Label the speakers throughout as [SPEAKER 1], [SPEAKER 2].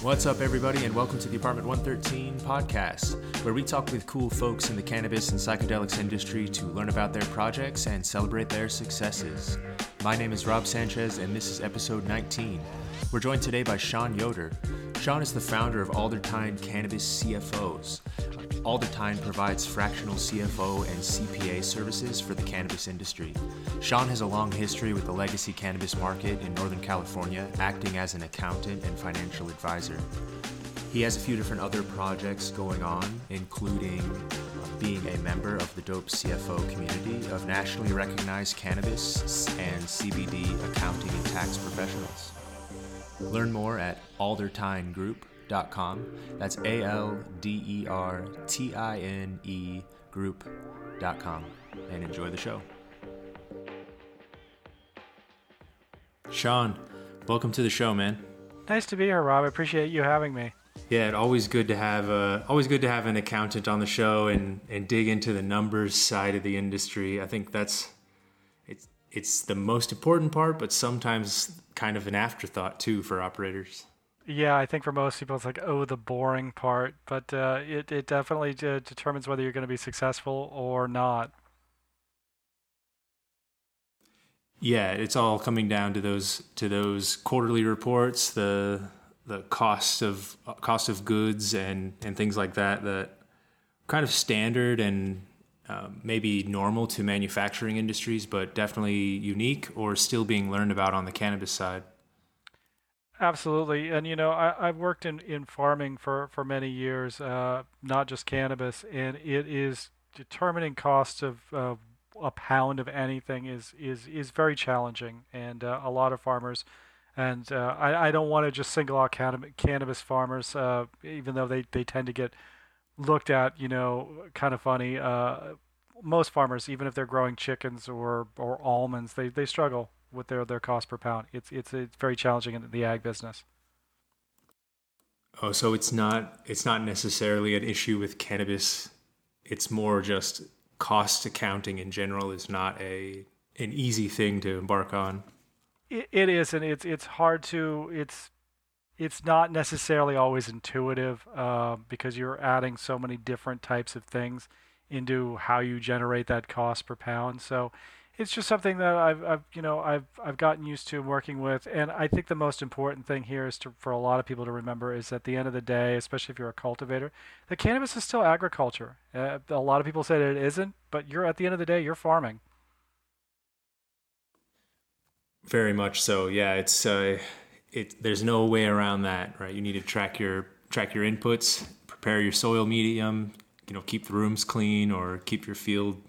[SPEAKER 1] What's up, everybody, and welcome to the Apartment 113 podcast, where we talk with cool folks in the cannabis and psychedelics industry to learn about their projects and celebrate their successes. My name is Rob Sanchez, and this is episode 19. We're joined today by Sean Yoder. Sean is the founder of Aldertine Cannabis CFOs. Aldertine provides fractional CFO and CPA services for the cannabis industry. Sean has a long history with the legacy cannabis market in Northern California, acting as an accountant and financial advisor. He has a few different other projects going on, including being a member of the Dope CFO community of nationally recognized cannabis and CBD accounting and tax professionals. Learn more at aldertinegroup.com. That's A L D E R T I N E group.com. And enjoy the show. Sean, welcome to the show, man.
[SPEAKER 2] Nice to be here, Rob. I appreciate you having me.
[SPEAKER 1] Yeah, it's always good to have uh, always good to have an accountant on the show and and dig into the numbers side of the industry. I think that's it's it's the most important part, but sometimes kind of an afterthought too for operators.
[SPEAKER 2] Yeah, I think for most people it's like, oh, the boring part, but uh, it it definitely uh, determines whether you're going to be successful or not.
[SPEAKER 1] Yeah, it's all coming down to those to those quarterly reports, the the cost of cost of goods and and things like that that kind of standard and um, maybe normal to manufacturing industries, but definitely unique or still being learned about on the cannabis side.
[SPEAKER 2] Absolutely, and you know I, have worked in, in farming for for many years, uh, not just cannabis, and it is determining costs of uh, a pound of anything is is is very challenging, and uh, a lot of farmers. And uh, I, I don't want to just single out cannabis farmers, uh, even though they, they tend to get looked at, you know, kind of funny. Uh, most farmers, even if they're growing chickens or, or almonds, they, they struggle with their, their cost per pound. It's, it's, it's very challenging in the ag business.
[SPEAKER 1] Oh, so it's not it's not necessarily an issue with cannabis. It's more just cost accounting in general is not a an easy thing to embark on.
[SPEAKER 2] it, it is, and it's it's hard to it's it's not necessarily always intuitive uh, because you're adding so many different types of things into how you generate that cost per pound. So it's just something that I've, I've you know I've I've gotten used to working with, and I think the most important thing here is to for a lot of people to remember is at the end of the day, especially if you're a cultivator, the cannabis is still agriculture. Uh, a lot of people say that it isn't, but you're at the end of the day you're farming.
[SPEAKER 1] Very much so. Yeah, it's uh, it. There's no way around that, right? You need to track your track your inputs, prepare your soil medium, you know, keep the rooms clean or keep your field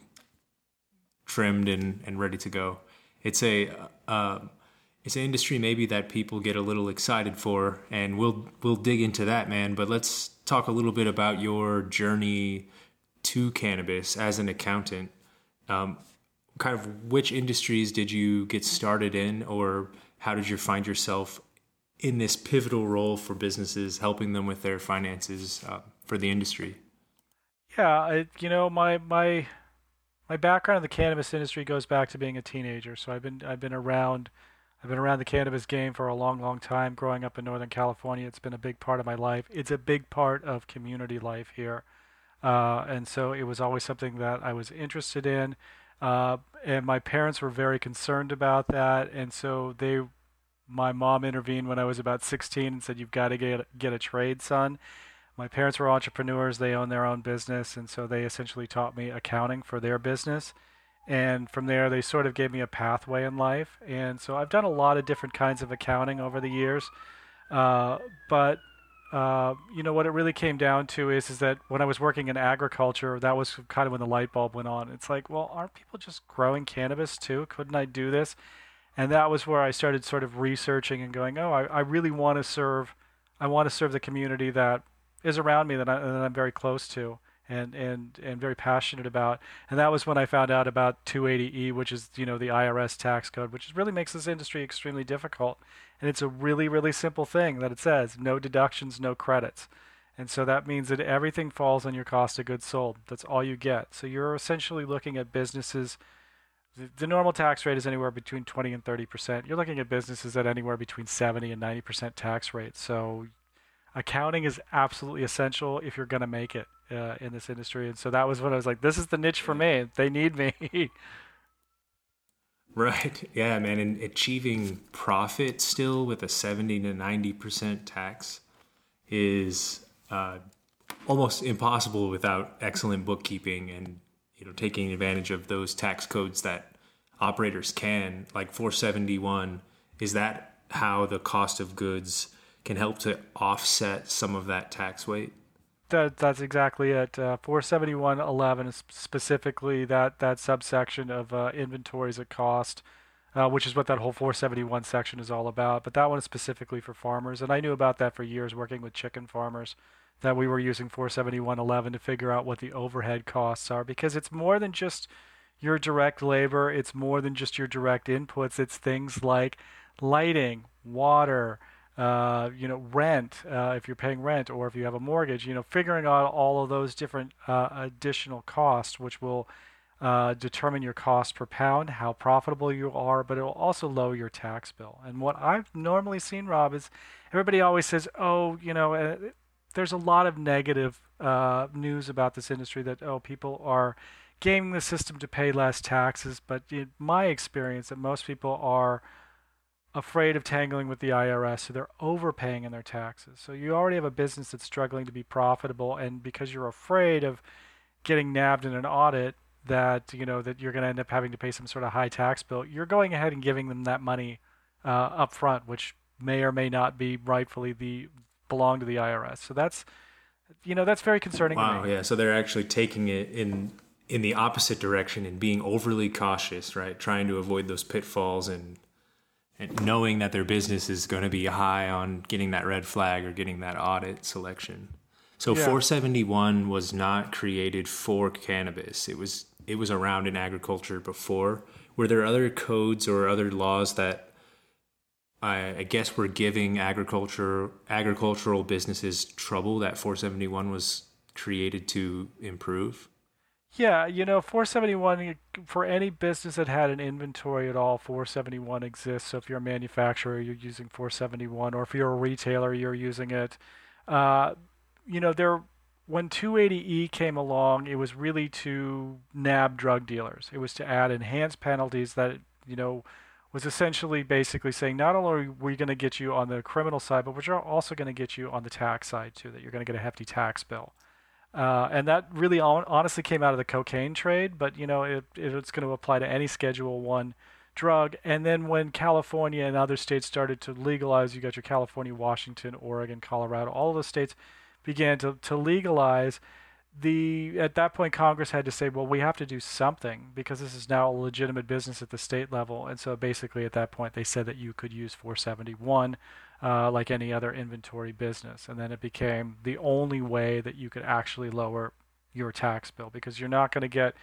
[SPEAKER 1] trimmed and, and ready to go. It's a uh, it's an industry maybe that people get a little excited for, and we'll we'll dig into that, man. But let's talk a little bit about your journey to cannabis as an accountant. Um, kind of which industries did you get started in, or how did you find yourself in this pivotal role for businesses, helping them with their finances uh, for the industry?
[SPEAKER 2] Yeah, I, you know, my my my background in the cannabis industry goes back to being a teenager. So I've been I've been around I've been around the cannabis game for a long, long time. Growing up in Northern California, it's been a big part of my life. It's a big part of community life here, uh, and so it was always something that I was interested in. Uh, and my parents were very concerned about that, and so they, my mom intervened when I was about 16 and said, "You've got to get get a trade, son." My parents were entrepreneurs they own their own business and so they essentially taught me accounting for their business and from there they sort of gave me a pathway in life and so i've done a lot of different kinds of accounting over the years uh, but uh, you know what it really came down to is is that when I was working in agriculture, that was kind of when the light bulb went on. It's like, well, aren't people just growing cannabis too? Couldn't I do this? And that was where I started sort of researching and going, oh, I, I really want to serve. I want to serve the community that is around me that, I, that I'm very close to and, and, and very passionate about. And that was when I found out about 280E, which is you know the IRS tax code, which really makes this industry extremely difficult. And it's a really really simple thing that it says no deductions, no credits. And so that means that everything falls on your cost of goods sold. That's all you get. So you're essentially looking at businesses. The, the normal tax rate is anywhere between 20 and 30 percent. You're looking at businesses at anywhere between 70 and 90 percent tax rate. So accounting is absolutely essential if you're going to make it uh, in this industry. And so that was when I was like, this is the niche for me. They need me.
[SPEAKER 1] right. Yeah, man. And achieving profit still with a 70 to 90% tax is uh, almost impossible without excellent bookkeeping and you know taking advantage of those tax codes that operators can like 471 is that how the cost of goods can help to offset some of that tax weight
[SPEAKER 2] that that's exactly it. Uh, 471.11 is specifically that that subsection of uh, inventories at cost, uh, which is what that whole 471 section is all about. But that one is specifically for farmers, and I knew about that for years working with chicken farmers that we were using 471.11 to figure out what the overhead costs are because it's more than just your direct labor, it's more than just your direct inputs, it's things like lighting, water, uh, you know, rent, uh, if you're paying rent or if you have a mortgage, you know, figuring out all of those different uh, additional costs, which will uh, determine your cost per pound, how profitable you are, but it will also lower your tax bill. And what I've normally seen, Rob, is everybody always says, oh, you know, uh, there's a lot of negative uh, news about this industry that oh people are gaming the system to pay less taxes. But in my experience, that most people are afraid of tangling with the IRS, so they're overpaying in their taxes. So you already have a business that's struggling to be profitable, and because you're afraid of getting nabbed in an audit that you know that you're going to end up having to pay some sort of high tax bill, you're going ahead and giving them that money uh, up front, which may or may not be rightfully the belong to the IRS. So that's you know that's very concerning.
[SPEAKER 1] Wow, yeah. So they're actually taking it in in the opposite direction and being overly cautious, right? Trying to avoid those pitfalls and and knowing that their business is going to be high on getting that red flag or getting that audit selection. So yeah. 471 was not created for cannabis. It was it was around in agriculture before. Were there other codes or other laws that I, I guess we're giving agriculture agricultural businesses trouble that 471 was created to improve.
[SPEAKER 2] Yeah, you know, 471 for any business that had an inventory at all, 471 exists. So if you're a manufacturer, you're using 471, or if you're a retailer, you're using it. Uh, you know, there when 280E came along, it was really to nab drug dealers. It was to add enhanced penalties that you know was essentially basically saying not only are we going to get you on the criminal side, but we're also going to get you on the tax side too, that you're going to get a hefty tax bill. Uh, and that really on, honestly came out of the cocaine trade, but you know it, it's going to apply to any Schedule One drug. And then when California and other states started to legalize, you got your California, Washington, Oregon, Colorado, all those states began to, to legalize the at that point Congress had to say, well, we have to do something because this is now a legitimate business at the state level. And so basically, at that point, they said that you could use 471 uh, like any other inventory business, and then it became the only way that you could actually lower your tax bill because you're not going to get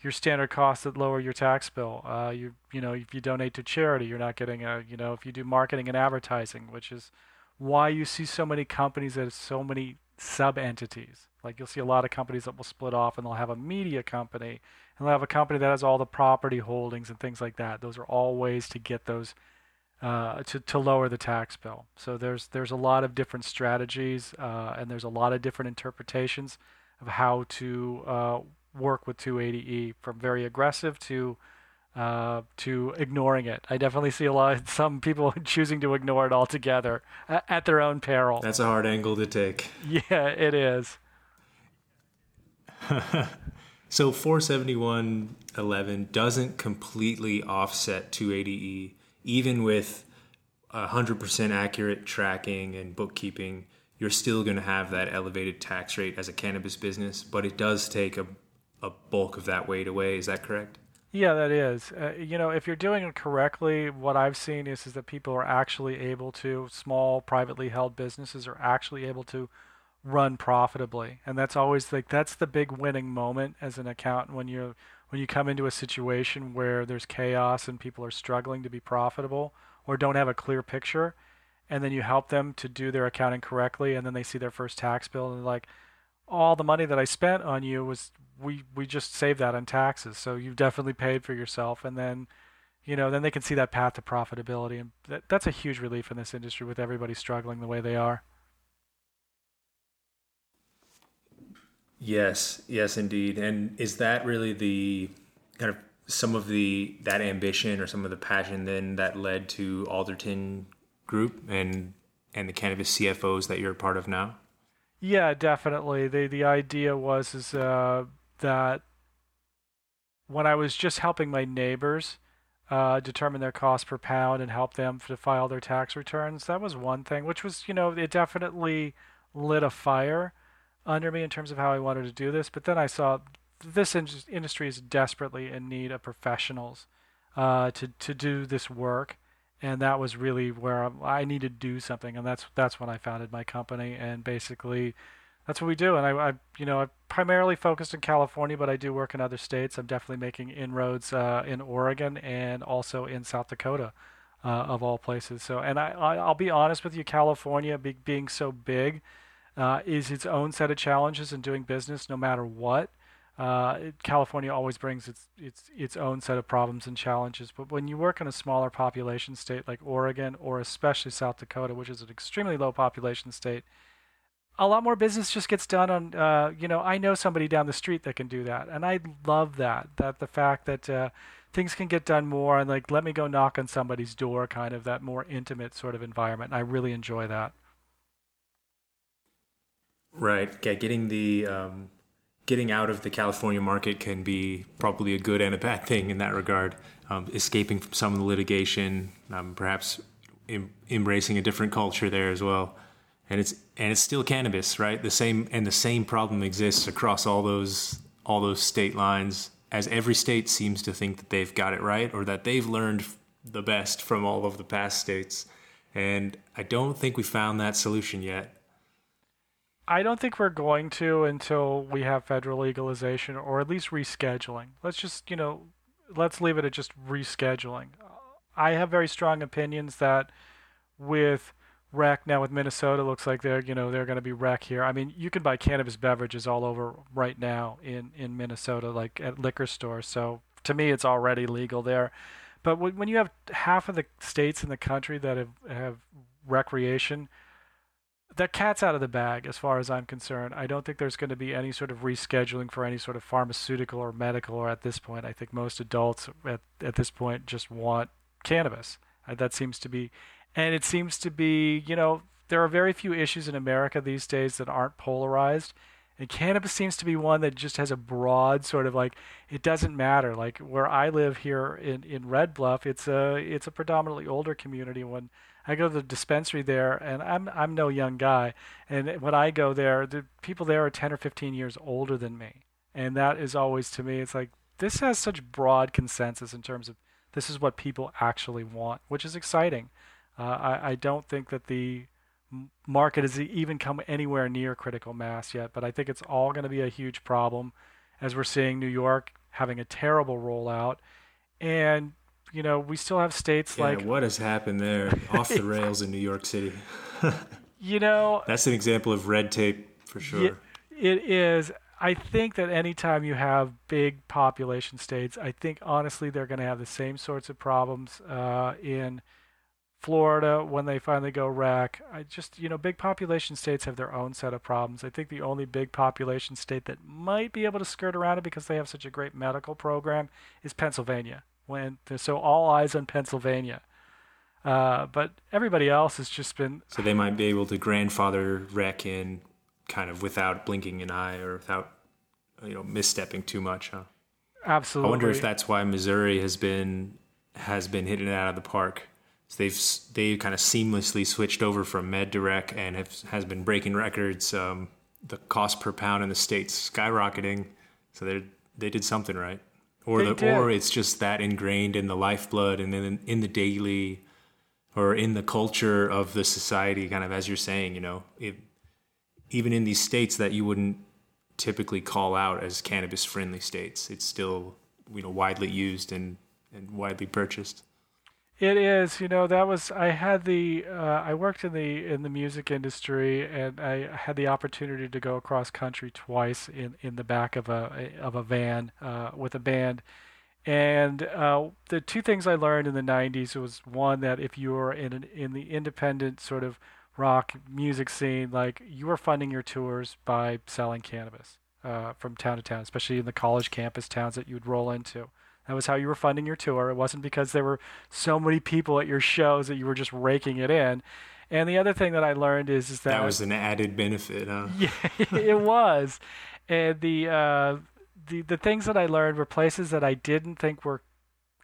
[SPEAKER 2] your standard costs that lower your tax bill. Uh, you you know if you donate to charity, you're not getting a you know if you do marketing and advertising, which is why you see so many companies that have so many sub entities. Like you'll see a lot of companies that will split off and they'll have a media company and they'll have a company that has all the property holdings and things like that. Those are all ways to get those uh, to to lower the tax bill. So there's there's a lot of different strategies uh, and there's a lot of different interpretations of how to uh, work with 280e from very aggressive to uh, to ignoring it. I definitely see a lot of some people choosing to ignore it altogether at, at their own peril.
[SPEAKER 1] That's a hard angle to take.
[SPEAKER 2] Yeah, it is.
[SPEAKER 1] so 471.11 doesn't completely offset 280E, even with 100% accurate tracking and bookkeeping. You're still going to have that elevated tax rate as a cannabis business, but it does take a, a bulk of that weight away. Is that correct?
[SPEAKER 2] Yeah, that is. Uh, you know, if you're doing it correctly, what I've seen is is that people are actually able to small privately held businesses are actually able to run profitably, and that's always like that's the big winning moment as an accountant when you when you come into a situation where there's chaos and people are struggling to be profitable or don't have a clear picture and then you help them to do their accounting correctly, and then they see their first tax bill and like, all the money that I spent on you was we we just saved that on taxes. So you've definitely paid for yourself, and then you know then they can see that path to profitability, and that, that's a huge relief in this industry with everybody struggling the way they are.
[SPEAKER 1] Yes, yes, indeed. And is that really the kind of some of the that ambition or some of the passion then that led to Alderton Group and and the cannabis CFOs that you're a part of now?
[SPEAKER 2] Yeah, definitely. The the idea was is uh, that when I was just helping my neighbors uh, determine their cost per pound and help them to file their tax returns, that was one thing. Which was, you know, it definitely lit a fire under me in terms of how I wanted to do this. But then I saw this in- industry is desperately in need of professionals uh, to to do this work and that was really where I needed to do something, and that's that's when I founded my company, and basically, that's what we do. And I, I you know, I'm primarily focused in California, but I do work in other states. I'm definitely making inroads uh, in Oregon and also in South Dakota, uh, of all places. So, and I, I will be honest with you, California be, being so big, uh, is its own set of challenges in doing business, no matter what. Uh, California always brings its its its own set of problems and challenges. But when you work in a smaller population state like Oregon or especially South Dakota, which is an extremely low population state, a lot more business just gets done on. Uh, you know, I know somebody down the street that can do that, and I love that. That the fact that uh, things can get done more and like let me go knock on somebody's door, kind of that more intimate sort of environment. I really enjoy that.
[SPEAKER 1] Right. Getting the um getting out of the California market can be probably a good and a bad thing in that regard. Um, escaping from some of the litigation, um, perhaps em- embracing a different culture there as well. And it's and it's still cannabis, right? The same and the same problem exists across all those all those state lines. As every state seems to think that they've got it right or that they've learned the best from all of the past states. And I don't think we found that solution yet.
[SPEAKER 2] I don't think we're going to until we have federal legalization or at least rescheduling. Let's just, you know, let's leave it at just rescheduling. I have very strong opinions that with rec now with Minnesota looks like they're, you know, they're going to be rec here. I mean, you can buy cannabis beverages all over right now in in Minnesota like at liquor stores. So to me it's already legal there. But when you have half of the states in the country that have have recreation, that cat's out of the bag as far as I'm concerned. I don't think there's going to be any sort of rescheduling for any sort of pharmaceutical or medical or at this point. I think most adults at, at this point just want cannabis. Uh, that seems to be, and it seems to be, you know, there are very few issues in America these days that aren't polarized. And cannabis seems to be one that just has a broad sort of like it doesn't matter. Like where I live here in, in Red Bluff, it's a it's a predominantly older community. When I go to the dispensary there, and I'm I'm no young guy, and when I go there, the people there are 10 or 15 years older than me, and that is always to me, it's like this has such broad consensus in terms of this is what people actually want, which is exciting. Uh, I I don't think that the market has even come anywhere near critical mass yet, but I think it's all going to be a huge problem, as we're seeing New York having a terrible rollout, and you know, we still have states
[SPEAKER 1] yeah,
[SPEAKER 2] like
[SPEAKER 1] what has happened there off the rails in New York City.
[SPEAKER 2] you know,
[SPEAKER 1] that's an example of red tape for sure.
[SPEAKER 2] It is. I think that anytime you have big population states, I think honestly they're going to have the same sorts of problems uh, in Florida when they finally go rec. I just, you know, big population states have their own set of problems. I think the only big population state that might be able to skirt around it because they have such a great medical program is Pennsylvania when so all eyes on Pennsylvania. Uh, but everybody else has just been.
[SPEAKER 1] So they might be able to grandfather rec in kind of without blinking an eye or without you know misstepping too much, huh?
[SPEAKER 2] Absolutely.
[SPEAKER 1] I wonder if that's why Missouri has been has been hitting it out of the park. So they've they've kind of seamlessly switched over from med to rec and have, has been breaking records. Um, the cost per pound in the states skyrocketing. So they they did something right or the, or it's just that ingrained in the lifeblood and in in the daily or in the culture of the society kind of as you're saying you know it, even in these states that you wouldn't typically call out as cannabis friendly states it's still you know widely used and and widely purchased
[SPEAKER 2] It is, you know, that was I had the uh, I worked in the in the music industry and I had the opportunity to go across country twice in, in the back of a of a van uh, with a band. And uh, the two things I learned in the 90s was one that if you were in an, in the independent sort of rock music scene, like you were funding your tours by selling cannabis uh, from town to town, especially in the college campus towns that you'd roll into. That was how you were funding your tour. It wasn't because there were so many people at your shows that you were just raking it in. And the other thing that I learned is, is that
[SPEAKER 1] that was an added benefit, huh?
[SPEAKER 2] Yeah, it was. And the uh, the the things that I learned were places that I didn't think were.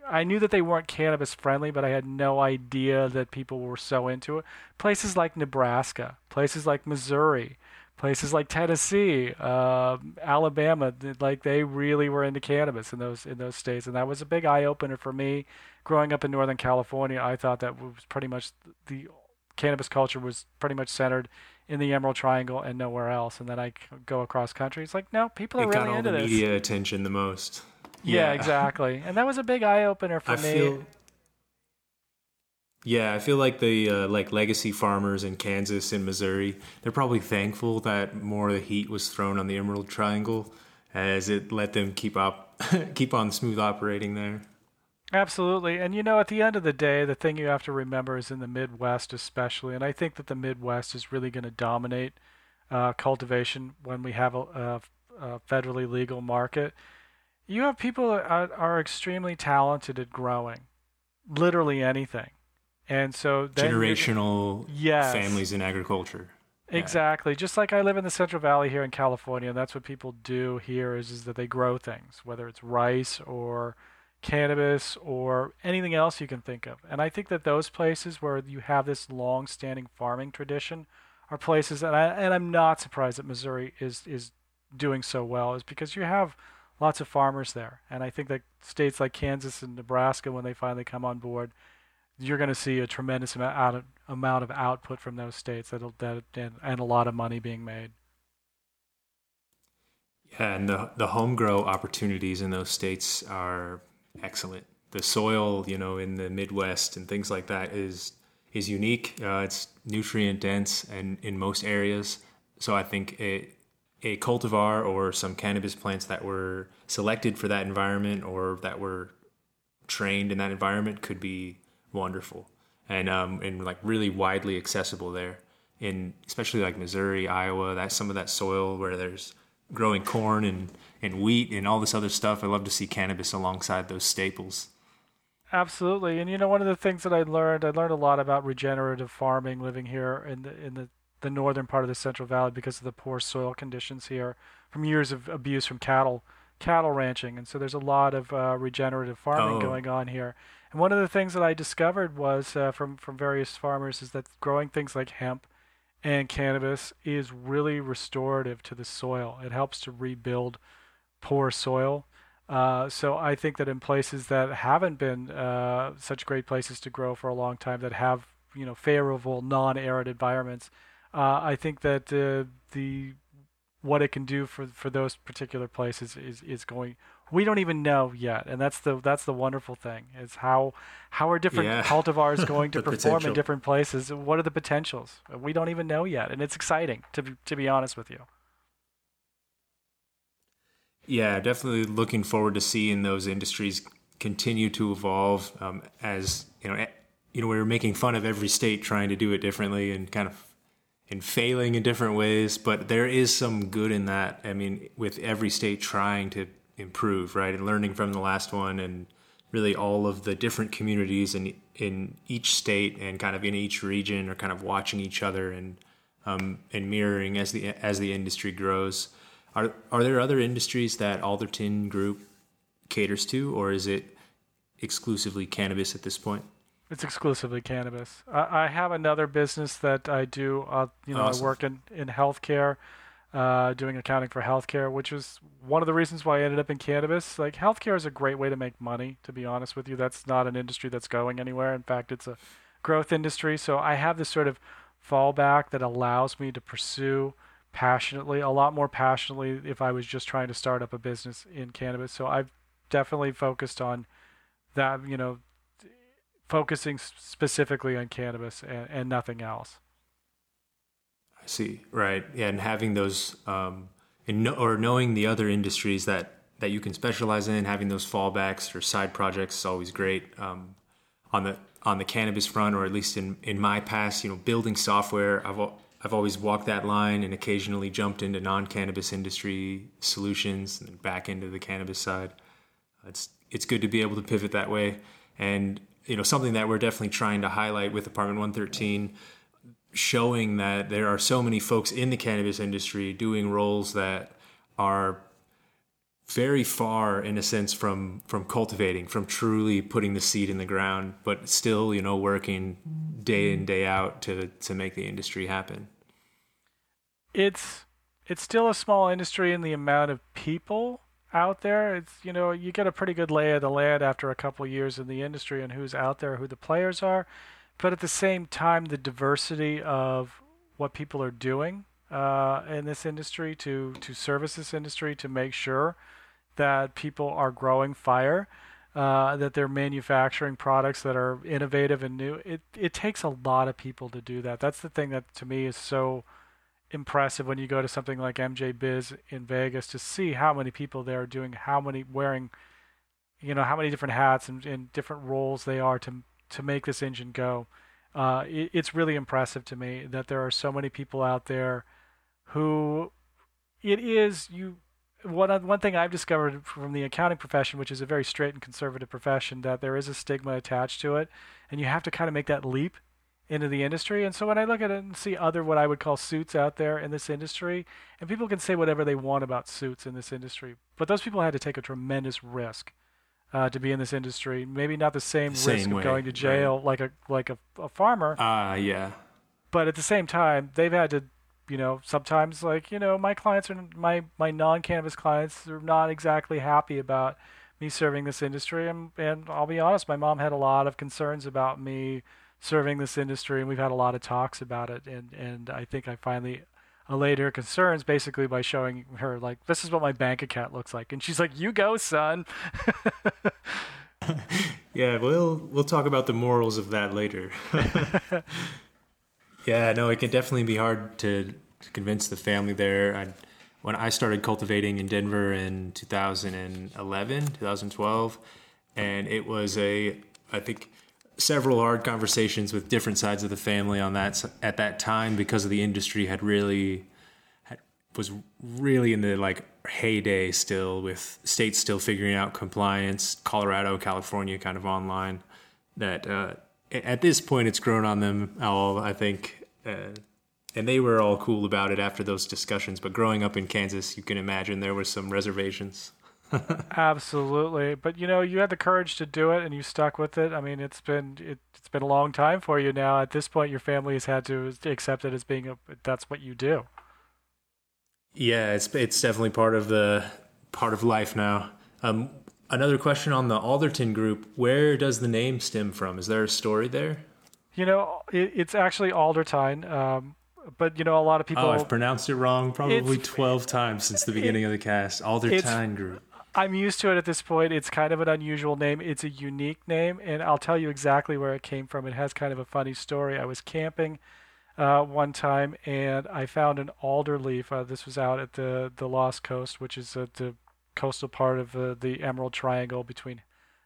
[SPEAKER 2] I knew that they weren't cannabis friendly, but I had no idea that people were so into it. Places like Nebraska, places like Missouri, places like Tennessee, uh, Alabama, like they really were into cannabis in those in those states, and that was a big eye opener for me. Growing up in Northern California, I thought that was pretty much the cannabis culture was pretty much centered in the Emerald Triangle and nowhere else. And then I go across country. It's like, no, people are
[SPEAKER 1] it
[SPEAKER 2] really
[SPEAKER 1] got all
[SPEAKER 2] into
[SPEAKER 1] the
[SPEAKER 2] this.
[SPEAKER 1] media attention the most.
[SPEAKER 2] Yeah, exactly. And that was a big eye opener for
[SPEAKER 1] I
[SPEAKER 2] me.
[SPEAKER 1] feel Yeah, I feel like the uh, like legacy farmers in Kansas and Missouri, they're probably thankful that more of the heat was thrown on the Emerald Triangle as it let them keep up keep on smooth operating there.
[SPEAKER 2] Absolutely. And you know, at the end of the day, the thing you have to remember is in the Midwest, especially, and I think that the Midwest is really going to dominate uh, cultivation when we have a, a, a, federally legal market. You have people that are, are extremely talented at growing literally anything. And so
[SPEAKER 1] Generational
[SPEAKER 2] Yes.
[SPEAKER 1] families in agriculture. Yeah.
[SPEAKER 2] Exactly. Just like I live in the Central Valley here in California, and that's what people do here is, is that they grow things, whether it's rice or cannabis or anything else you can think of. And I think that those places where you have this long-standing farming tradition are places and I and I'm not surprised that Missouri is is doing so well is because you have lots of farmers there. And I think that states like Kansas and Nebraska when they finally come on board you're going to see a tremendous amount of, amount of output from those states that'll, that and, and a lot of money being made.
[SPEAKER 1] Yeah, and the the home grow opportunities in those states are excellent. The soil, you know, in the Midwest and things like that is is unique. Uh, it's nutrient dense and in most areas. So I think a a cultivar or some cannabis plants that were selected for that environment or that were trained in that environment could be wonderful and um, and like really widely accessible there in especially like Missouri, Iowa. That's some of that soil where there's growing corn and and wheat and all this other stuff. I love to see cannabis alongside those staples.
[SPEAKER 2] Absolutely, and you know one of the things that I learned, I learned a lot about regenerative farming living here in the in the the northern part of the Central Valley because of the poor soil conditions here from years of abuse from cattle cattle ranching, and so there's a lot of uh, regenerative farming
[SPEAKER 1] Oh.
[SPEAKER 2] going on here. And one of the things that I discovered was uh, from from various farmers is that growing things like hemp and cannabis is really restorative to the soil. It helps to rebuild poor soil. Uh, so I think that in places that haven't been uh, such great places to grow for a long time, that have you know favorable non-arid environments, uh, I think that uh, the what it can do for for those particular places is is going. We don't even know yet, and that's the that's the wonderful thing is how how are different
[SPEAKER 1] Yeah.
[SPEAKER 2] cultivars going to perform in different places. What are the potentials? We don't even know yet, and it's exciting to be, to be honest with you.
[SPEAKER 1] Yeah, definitely looking forward to seeing those industries continue to evolve. Um, as you know, you know, we were making fun of every state trying to do it differently and kind of and failing in different ways, but there is some good in that. I mean, with every state trying to improve, right, and learning from the last one, and really all of the different communities in in each state and kind of in each region are kind of watching each other and um, and mirroring as the as the industry grows. Are are there other industries that Alderton Group caters to, or is it exclusively cannabis at this point?
[SPEAKER 2] It's exclusively cannabis. I, I have another business that I do. Uh, you know,
[SPEAKER 1] Awesome.
[SPEAKER 2] I work in in healthcare, uh, doing accounting for healthcare, which is one of the reasons why I ended up in cannabis. Like healthcare is a great way to make money. To be honest with you, that's not an industry that's going anywhere. In fact, it's a growth industry. So I have this sort of fallback that allows me to pursue passionately, a lot more passionately, if I was just trying to start up a business in cannabis. So I've definitely focused on that. You know, focusing specifically on cannabis and, and nothing else.
[SPEAKER 1] I see. Right. Yeah, and having those, um, and no, or knowing the other industries that that you can specialize in, having those fallbacks or side projects is always great. Um, on the on the cannabis front, or at least in in my past, you know, building software, I've I've always walked that line and occasionally jumped into non-cannabis industry solutions and back into the cannabis side. It's it's good to be able to pivot that way, and you know something that we're definitely trying to highlight with Apartment 113, showing that there are so many folks in the cannabis industry doing roles that are very far in a sense from from cultivating from truly putting the seed in the ground but still you know working day in day out to to make the industry happen.
[SPEAKER 2] It's it's still a small industry in the amount of people out there it's you know you get a pretty good lay of the land after a couple years in the industry and who's out there who the players are but at the same time the diversity of what people are doing uh, in this industry to to service this industry to make sure that people are growing fire, uh, that they're manufacturing products that are innovative and new. It it takes a lot of people to do that. That's the thing that to me is so impressive when you go to something like MJ Biz in Vegas to see how many people there are doing, how many wearing, you know, how many different hats and, and different roles they are to to make this engine go. Uh, it, it's really impressive to me that there are so many people out there who it is you one one thing I've discovered from the accounting profession, which is a very straight and conservative profession, that there is a stigma attached to it, and you have to kind of make that leap into the industry. And so when I look at it and see other what I would call suits out there in this industry, and people can say whatever they want about suits in this industry, but those people had to take a tremendous risk uh, to be in this industry. Maybe not the same, same risk of going to jail right. like a like a, a farmer.
[SPEAKER 1] Ah, uh, yeah.
[SPEAKER 2] But at the same time, they've had to you know, sometimes like, you know, my clients are my my non-cannabis clients are not exactly happy about me serving this industry and and I'll be honest, my mom had a lot of concerns about me serving this industry and we've had a lot of talks about it and and I think I finally allayed her concerns basically by showing her like this is what my bank account looks like. And she's like you go son.
[SPEAKER 1] Yeah we'll we'll talk about the morals of that later. Yeah, no, it can definitely be hard to, to convince the family there. I, when I started cultivating in Denver in 2011, 2012, and it was a, I think, several hard conversations with different sides of the family on that at that time because of the industry had really had, was really in the like heyday still with states still figuring out compliance, Colorado, California, kind of online. That uh, at this point it's grown on them all i think uh, and they were all cool about it after those discussions but growing up in kansas you can imagine there were some reservations
[SPEAKER 2] absolutely but you know you had the courage to do it and you stuck with it i mean it's been it, has been a long time for you now at this point your family has had to accept it as being a that's what you do
[SPEAKER 1] yeah it's it's definitely part of the part of life now um, Another question on the Alderton group. Where does the name stem from? Is there a story there?
[SPEAKER 2] You know, it, it's actually Aldertine. Um, but you know, a lot of people. Oh,
[SPEAKER 1] I've pronounced it wrong probably twelve times since the beginning it, of the cast. Aldertine Group.
[SPEAKER 2] I'm used to it at this point. It's kind of an unusual name. It's a unique name, and I'll tell you exactly where it came from. It has kind of a funny story. I was camping uh, one time, and I found an alder leaf. Uh, this was out at the the Lost Coast, which is uh, the coastal part of uh, the Emerald Triangle between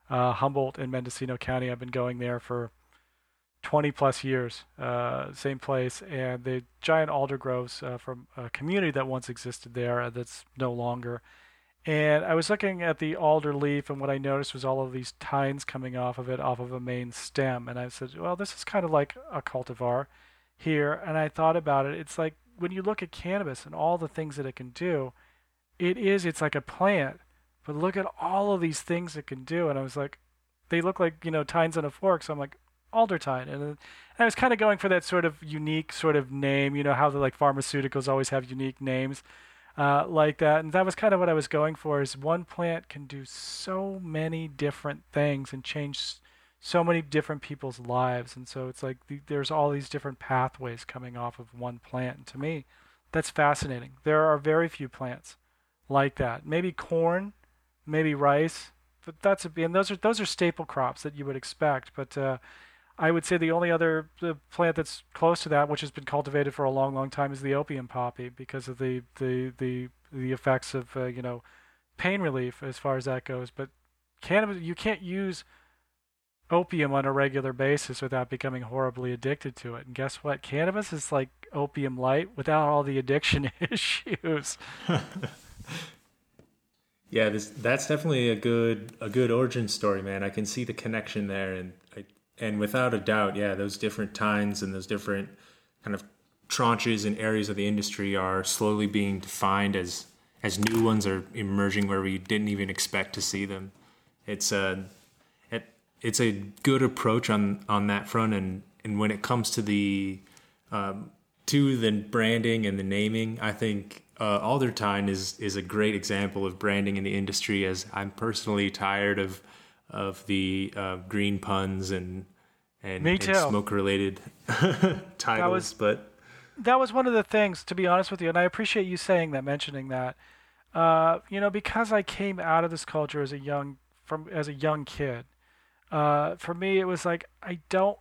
[SPEAKER 2] uh, Humboldt and Mendocino County. I've been going there for 20 plus years, uh, same place, and the giant alder groves uh, from a community that once existed there uh, that's no longer. And I was looking at the alder leaf, and what I noticed was all of these tines coming off of it, off of a main stem. And I said, well, this is kind of like a cultivar here. And I thought about it. It's like when you look at cannabis and all the things that it can do, it is it's like a plant but look at all of these things it can do and i was like they look like you know tines on a fork so i'm like aldertine and, and i was kind of going for that sort of unique sort of name you know how the like pharmaceuticals always have unique names uh, like that and that was kind of what i was going for is one plant can do so many different things and change so many different people's lives and so it's like the, there's all these different pathways coming off of one plant and to me that's fascinating there are very few plants like that. Maybe corn, maybe rice, but that's a and those are those are staple crops that you would expect. But uh, I would say the only other the plant that's close to that, which has been cultivated for a long, long time, is the opium poppy because of the the the the effects of uh, you know pain relief as far as that goes. But cannabis, you can't use opium on a regular basis without becoming horribly addicted to it. And guess what? Cannabis is like opium light without all the addiction issues.
[SPEAKER 1] yeah, this that's definitely a good a good origin story, man. I can see the connection there, and and without a doubt, yeah, those different times and those different kind of tranches and areas of the industry are slowly being defined as as new ones are emerging where we didn't even expect to see them. It's a it, it's a good approach on on that front, and and when it comes to the um, to the branding and the naming, I think uh, Aldertine is is a great example of branding in the industry. As I'm personally tired of of the uh, green puns and and, and smoke related titles, was, but
[SPEAKER 2] that was one of the things, to be honest with you, and I appreciate you saying that, mentioning that. Uh, you know, because I came out of this culture as a young from as a young kid. Uh, for me, it was like I don't.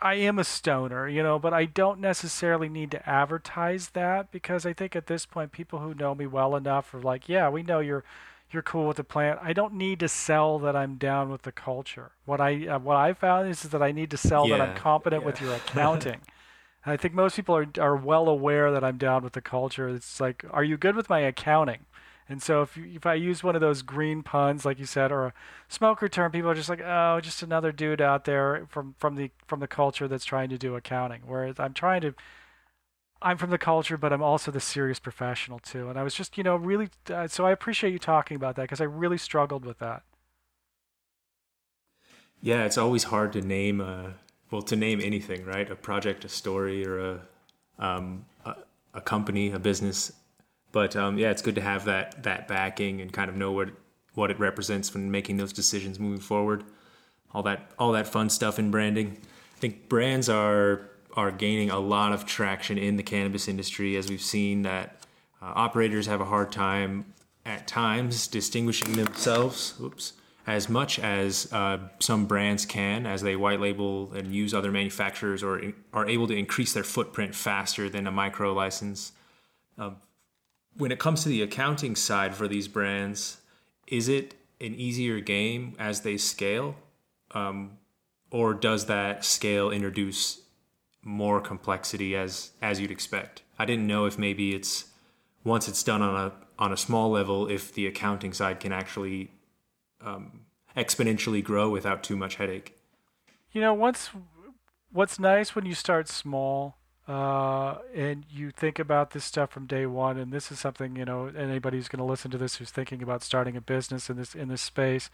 [SPEAKER 2] I am a stoner, you know, but I don't necessarily need to advertise that because I think at this point, people who know me well enough are like, yeah, we know you're you're cool with the plant. I don't need to sell that I'm down with the culture. What I uh, what I found is, is that I need to sell yeah, that I'm competent yeah. with your accounting. I think most people are are well aware that I'm down with the culture. It's like, are you good with my accounting? And so if you, if I use one of those green puns, like you said, or a smoker term, people are just like, oh, just another dude out there from from the from the culture that's trying to do accounting. Whereas I'm trying to, I'm from the culture, but I'm also the serious professional too. And I was just, you know, really. Uh, so I appreciate you talking about that because I really struggled with that.
[SPEAKER 1] Yeah, it's always hard to name a well to name anything, right? A project, a story, or a um, a, a company, a business. But um, yeah, it's good to have that that backing and kind of know what what it represents when making those decisions moving forward. All that all that fun stuff in branding. I think brands are are gaining a lot of traction in the cannabis industry as we've seen that uh, operators have a hard time at times distinguishing themselves. Oops as much as uh, some brands can as they white label and use other manufacturers or in, are able to increase their footprint faster than a micro license. Uh, when it comes to the accounting side for these brands, is it an easier game as they scale? Um, or does that scale introduce more complexity as as you'd expect? I didn't know if maybe it's once it's done on a on a small level if the accounting side can actually um, exponentially grow without too much headache.
[SPEAKER 2] You know, once what's nice when you start small uh, and you think about this stuff from day one, and this is something you know anybody who's going to listen to this who's thinking about starting a business in this in this space,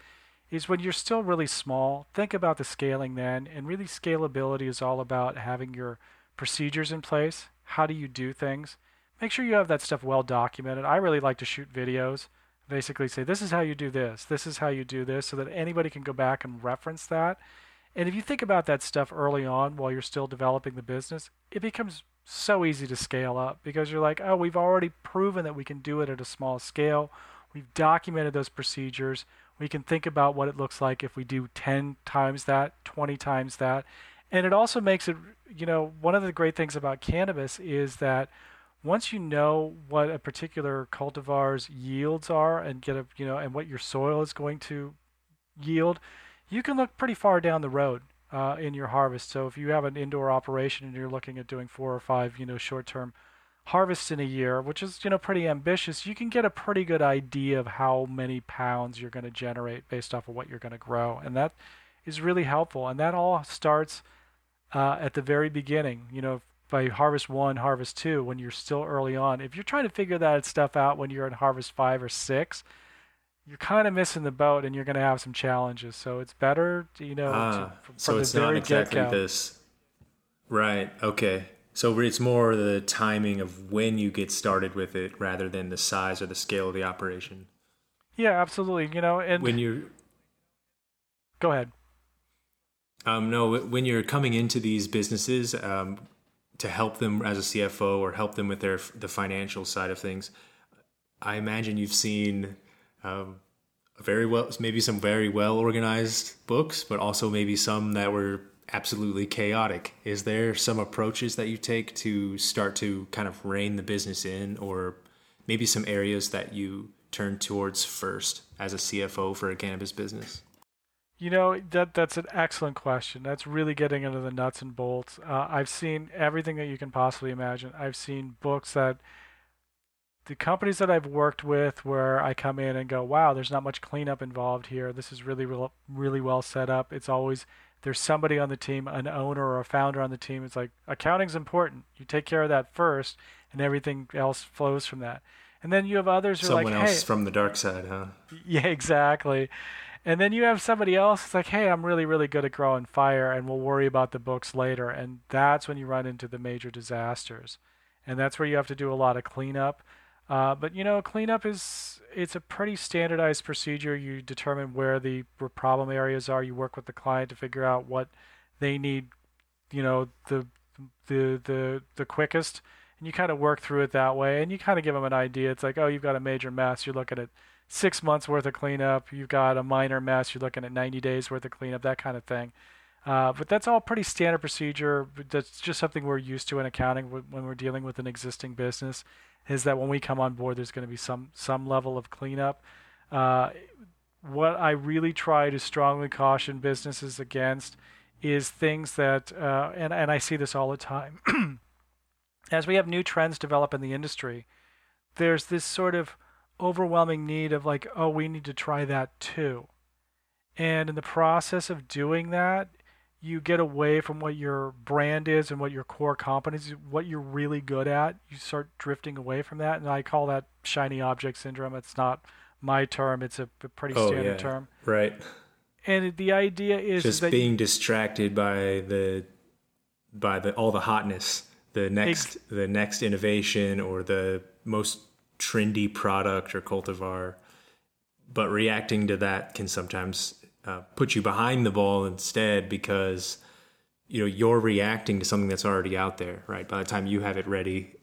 [SPEAKER 2] is when you're still really small. Think about the scaling then, and really scalability is all about having your procedures in place. How do you do things? Make sure you have that stuff well documented. I really like to shoot videos basically say this is how you do this this is how you do this so that anybody can go back and reference that and if you think about that stuff early on while you're still developing the business it becomes so easy to scale up because you're like oh we've already proven that we can do it at a small scale we've documented those procedures we can think about what it looks like if we do 10 times that 20 times that and it also makes it you know one of the great things about cannabis is that once you know what a particular cultivar's yields are and get a you know and what your soil is going to yield, you can look pretty far down the road uh, in your harvest. So if you have an indoor operation and you're looking at doing four or five you know short-term harvests in a year, which is you know pretty ambitious, you can get a pretty good idea of how many pounds you're going to generate based off of what you're going to grow, and that is really helpful. And that all starts uh, at the very beginning. You know, by harvest one, harvest two, when you're still early on. If you're trying to figure that stuff out when you're in harvest five or six, you're kind of missing the boat and you're going to have some challenges. So it's better, you know, ah, to, from
[SPEAKER 1] so it's not exactly this. Right. Okay. So it's more the timing of when you get started with it rather than the size or the scale of the operation.
[SPEAKER 2] Yeah, absolutely. You know, and
[SPEAKER 1] when you're
[SPEAKER 2] go ahead.
[SPEAKER 1] Um, no, when you're coming into these businesses, um, to help them as a CFO or help them with their the financial side of things. I imagine you've seen um, very well, maybe some very well organized books, but also maybe some that were absolutely chaotic. Is there some approaches that you take to start to kind of rein the business in, or maybe some areas that you turn towards first as a CFO for a cannabis business?
[SPEAKER 2] You know that that's an excellent question. That's really getting into the nuts and bolts. Uh, I've seen everything that you can possibly imagine. I've seen books that the companies that I've worked with, where I come in and go, "Wow, there's not much cleanup involved here. This is really, really well set up." It's always there's somebody on the team, an owner or a founder on the team. It's like accounting's important. You take care of that first, and everything else flows from that. And then you have others who
[SPEAKER 1] Someone
[SPEAKER 2] are like, Someone
[SPEAKER 1] else
[SPEAKER 2] hey,
[SPEAKER 1] from the dark side, huh?
[SPEAKER 2] Yeah, exactly. And then you have somebody else that's like, hey, I'm really, really good at growing fire, and we'll worry about the books later. And that's when you run into the major disasters. And that's where you have to do a lot of cleanup. Uh, but you know, cleanup is it's a pretty standardized procedure. You determine where the problem areas are. You work with the client to figure out what they need. You know, the the the the quickest, and you kind of work through it that way. And you kind of give them an idea. It's like, oh, you've got a major mess. You're looking at six months worth of cleanup. You've got a minor mess. You're looking at 90 days worth of cleanup. That kind of thing. Uh, but that's all pretty standard procedure. That's just something we're used to in accounting when we're dealing with an existing business is that when we come on board, there's going to be some some level of cleanup. Uh, what I really try to strongly caution businesses against is things that, uh, and and I see this all the time. As we have new trends develop in the industry, there's this sort of overwhelming need of like, oh, we need to try that too. And in the process of doing that, you get away from what your brand is and what your core competence is, what you're really good at. You start drifting away from that, and I call that shiny object syndrome. It's not my term; it's a, pretty oh, standard yeah. term.
[SPEAKER 1] Right.
[SPEAKER 2] And the idea is
[SPEAKER 1] just
[SPEAKER 2] that
[SPEAKER 1] being distracted by the by the all the hotness, the next ex- the next innovation or the most trendy product or cultivar, but reacting to that can sometimes uh, put you behind the ball instead because you know you're reacting to something that's already out there right? By the time you have it ready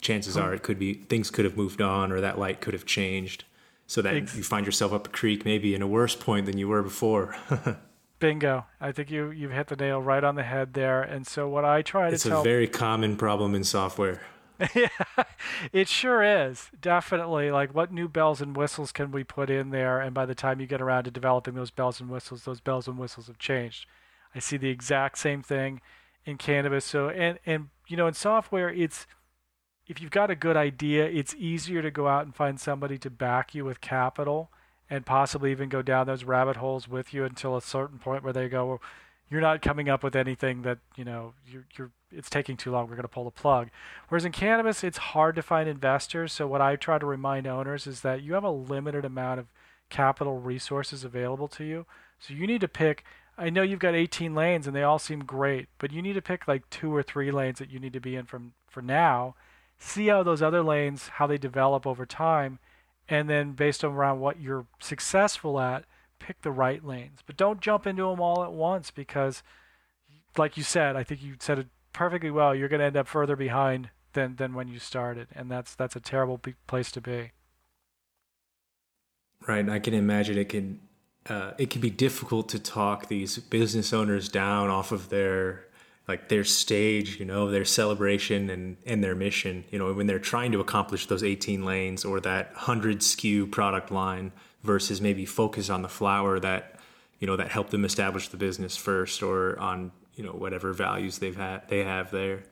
[SPEAKER 1] chances are it could be things could have moved on or that light could have changed so that you find yourself up a creek maybe in a worse point than you were before.
[SPEAKER 2] Bingo. I think you you've hit the nail right on the head there. And so what i try to
[SPEAKER 1] it's
[SPEAKER 2] tell
[SPEAKER 1] a very common problem in software
[SPEAKER 2] it sure is. Definitely. Like, what new bells and whistles can we put in there? And by the time you get around to developing those bells and whistles, those bells and whistles have changed. I see the exact same thing in cannabis. So, and, and, you know, in software, it's, if you've got a good idea, it's easier to go out and find somebody to back you with capital and possibly even go down those rabbit holes with you until a certain point where they go, well, you're not coming up with anything that you know you're, you're it's taking too long. We're going to pull the plug. Whereas in cannabis it's hard to find investors. So what i try to remind owners is that you have a limited amount of capital resources available to you. So you need to pick i know you've got 18 lanes and they all seem great but you need to pick like two or three lanes that you need to be in from for now see how those other lanes how they develop over time and then based on around what you're successful at pick the right lanes, but don't jump into them all at once because, like you said, I think you said it perfectly well. You're going to end up further behind than than when you started, and that's that's a terrible place to be.
[SPEAKER 1] Right, I can imagine it can uh, it can be difficult to talk these business owners down off of their like their stage, you know, their celebration and and their mission. You know, when they're trying to accomplish those 18 lanes or that 100 SKU product line versus maybe focus on the flower that you know that helped them establish the business first or on you know whatever values they've had they have there.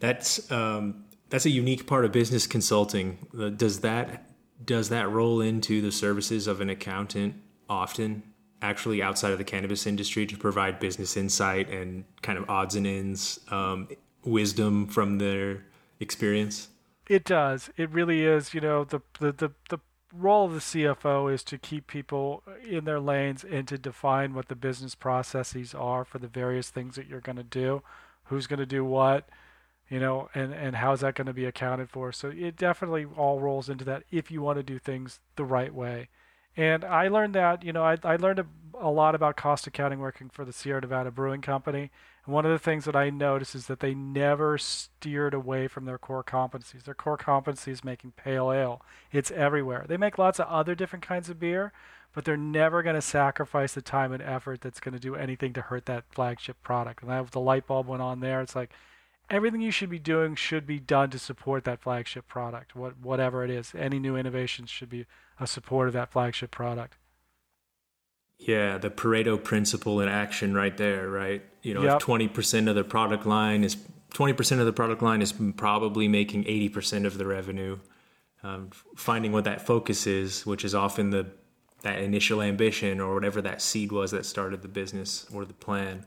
[SPEAKER 1] That's um, that's a unique part of business consulting. Uh, does that does that roll into the services of an accountant often actually outside of the cannabis industry to provide business insight and kind of odds and ends um, wisdom from their experience?
[SPEAKER 2] It does. It really is you know the the the, the role of the CFO is to keep people in their lanes and to define what the business processes are for the various things that you're going to do, who's going to do what, you know, and and how's that going to be accounted for. So it definitely all rolls into that if you want to do things the right way. And I learned that, you know, I, I learned a, a lot about cost accounting working for the Sierra Nevada Brewing Company. And one of the things that I noticed is that they never steered away from their core competencies. Their core competency is making pale ale. It's everywhere. They make lots of other different kinds of beer, but they're never going to sacrifice the time and effort that's going to do anything to hurt that flagship product. And that, the light bulb went on there. It's like everything you should be doing should be done to support that flagship product, what, whatever it is. Any new innovations should be a support of that flagship product.
[SPEAKER 1] Yeah, the Pareto principle in action right there, right? You know, yep. if 20% of the product line is 20% of the product line is probably making 80% of the revenue. Um, finding what that focus is, which is often the that initial ambition or whatever that seed was that started the business or the plan.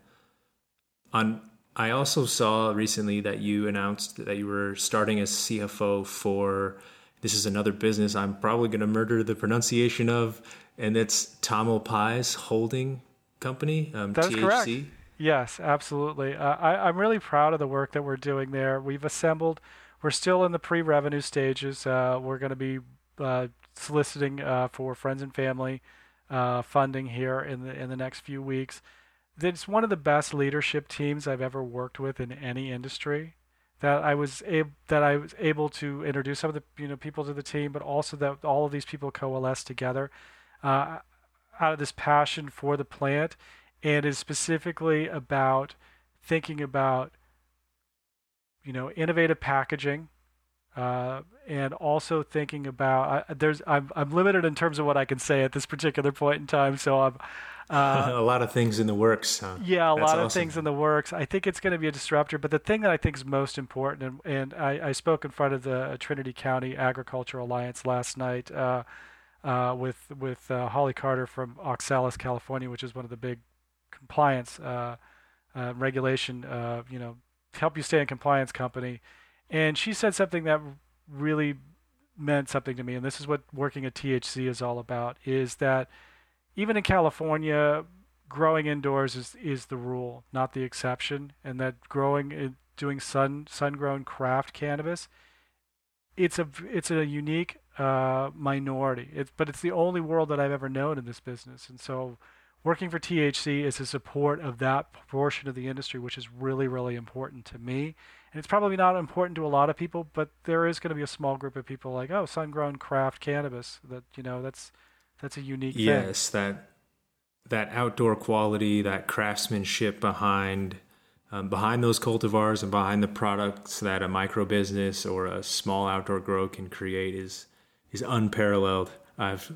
[SPEAKER 1] On I also saw recently that you announced that you were starting as CFO for this is another business I'm probably going to murder the pronunciation of, and it's Tamalpais Holding Company.
[SPEAKER 2] Um, That's THC. correct. Yes, absolutely. Uh, I, I'm really proud of the work that we're doing there. We've assembled. We're still in the pre-revenue stages. Uh, we're going to be uh, soliciting uh, for friends and family uh, funding here in the in the next few weeks. It's one of the best leadership teams I've ever worked with in any industry. That I was able that I was able to introduce some of the you know people to the team, but also that all of these people coalesce together uh, out of this passion for the plant, and is specifically about thinking about you know innovative packaging uh, and also thinking about uh, there's I'm I'm limited in terms of what I can say at this particular point in time. So I'm
[SPEAKER 1] uh, a lot of things in the works. Huh?
[SPEAKER 2] Yeah, a That's lot of things in the works. I think it's going to be a disruptor. But the thing that I think is most important, and, and I, I spoke in front of the Trinity County Agriculture Alliance last night uh, uh, with with uh, Holly Carter from Oxalis, California, which is one of the big compliance regulation, you know, help you stay in compliance company and she said something that really meant something to me, and this is what working at THC is all about: is that even in California, growing indoors is is the rule, not the exception, and that growing doing sun sun grown craft cannabis, it's a it's a unique uh, minority. It's but it's the only world that I've ever known in this business, and so working for THC is a support of that portion of the industry, which is really really important to me and it's probably not important to a lot of people, but there is going to be a small group of people like, oh, sun-grown craft cannabis. That you know, that's that's a unique.
[SPEAKER 1] Yes, thing. that that outdoor quality, that craftsmanship behind um, behind those cultivars and behind the products that a micro business or a small outdoor grow can create is is unparalleled. I've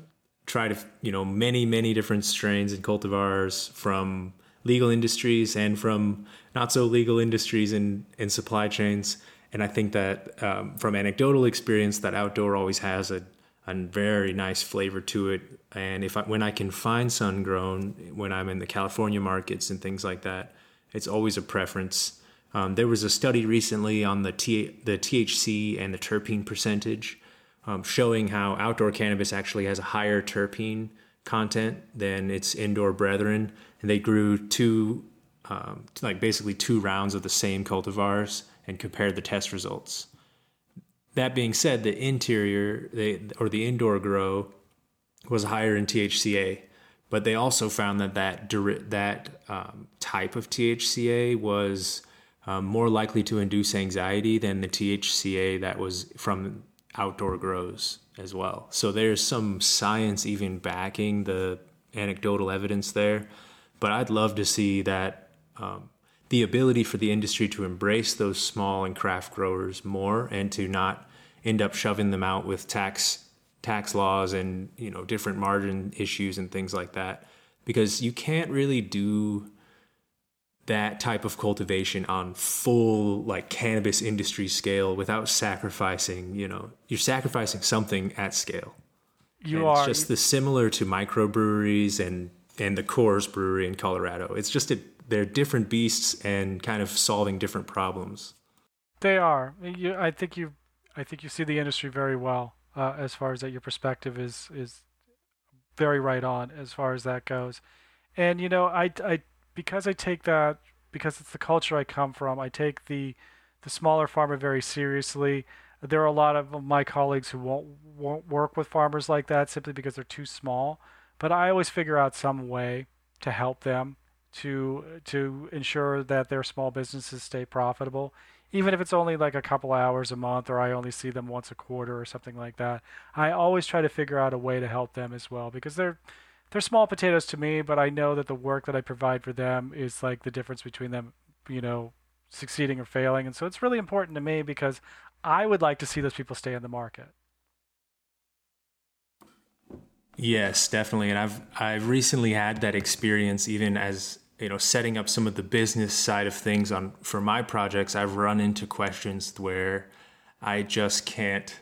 [SPEAKER 1] tried, you know, many many different strains and cultivars from legal industries and from not so legal industries and, and supply chains. And I think that um, from anecdotal experience, that outdoor always has a, a very nice flavor to it. And if I, when I can find sun grown, when I'm in the California markets and things like that, it's always a preference. Um, there was a study recently on the T, the THC and the terpene percentage, um, showing how outdoor cannabis actually has a higher terpene content than its indoor brethren and they grew two, um, like basically two rounds of the same cultivars and compared the test results. That being said, the interior they, or the indoor grow was higher in THCA, but they also found that that that um, type of THCA was um, more likely to induce anxiety than the THCA that was from outdoor grows as well. So there's some science even backing the anecdotal evidence there. But I'd love to see that um, the ability for the industry to embrace those small and craft growers more and to not end up shoving them out with tax tax laws and you know different margin issues and things like that. Because you can't really do that type of cultivation on full like cannabis industry scale without sacrificing you know you're sacrificing something at scale.
[SPEAKER 2] You and are.
[SPEAKER 1] it's just the similar to microbreweries and and the Coors Brewery in Colorado. It's just a, they're different beasts and kind of solving different problems.
[SPEAKER 2] They are. You, I think you, I think you see the industry very well uh, as far as that. Your perspective is is very right on as far as that goes. And you know, I, I because I take that because it's the culture I come from. I take the the smaller farmer very seriously. There are a lot of my colleagues who won't won't work with farmers like that simply because they're too small. But I always figure out some way to help them to to ensure that their small businesses stay profitable even if it's only like a couple hours a month or I only see them once a quarter or something like that. I always try to figure out a way to help them as well because they're they're small potatoes to me, but I know that the work that I provide for them is like the difference between them, you know, succeeding or failing. And so it's really important to me because I would like to see those people stay in the market.
[SPEAKER 1] Yes, definitely. And I've I've recently had that experience even as you know setting up some of the business side of things on for my projects i've run into questions where i just can't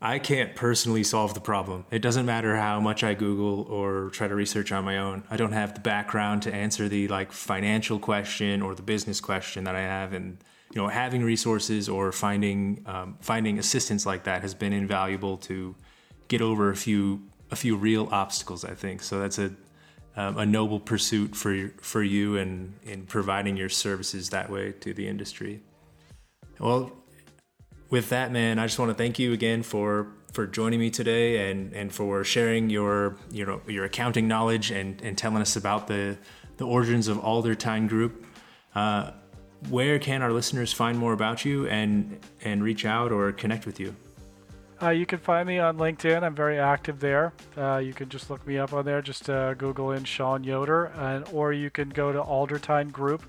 [SPEAKER 1] i can't personally solve the problem. It doesn't matter how much i google or try to research on my own. I don't have the background to answer the like financial question or the business question that i have. And you know having resources or finding um, finding assistance like that has been invaluable to get over a few a few real obstacles i think. So that's a um, a noble pursuit for for you and in providing your services that way to the industry. Well, with that, man, I just want to thank you again for for joining me today and and for sharing your you know your accounting knowledge and and telling us about the the origins of Aldertine Group. Uh, where can our listeners find more about you and and reach out or connect with you?
[SPEAKER 2] Uh, you can find me on LinkedIn. I'm very active there. Uh, you can just look me up on there. Just uh, Google in Sean Yoder, and or you can go to Aldertine Group,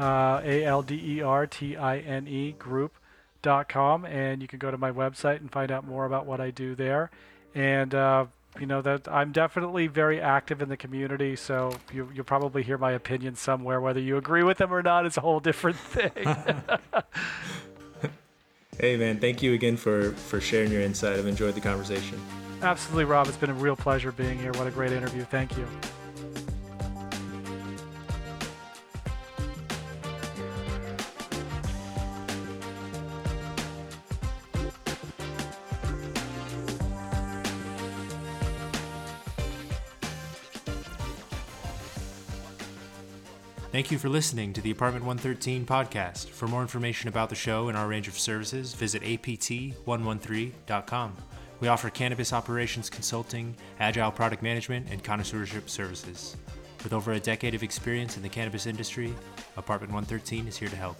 [SPEAKER 2] uh, A L D E R T I N E Group.com, and you can go to my website and find out more about what I do there. And uh, you know that I'm definitely very active in the community, so you, will probably hear my opinion somewhere. Whether you agree with them or not is a whole different thing.
[SPEAKER 1] Hey man, thank you again for for sharing your insight. I've enjoyed the conversation.
[SPEAKER 2] Absolutely, Rob. It's been a real pleasure being here. What a great interview. Thank you.
[SPEAKER 1] Thank you for listening to the Apartment 113 podcast. For more information about the show and our range of services, visit apt113.com. We offer cannabis operations consulting, agile product management, and connoisseurship services. With over a decade of experience in the cannabis industry, Apartment 113 is here to help.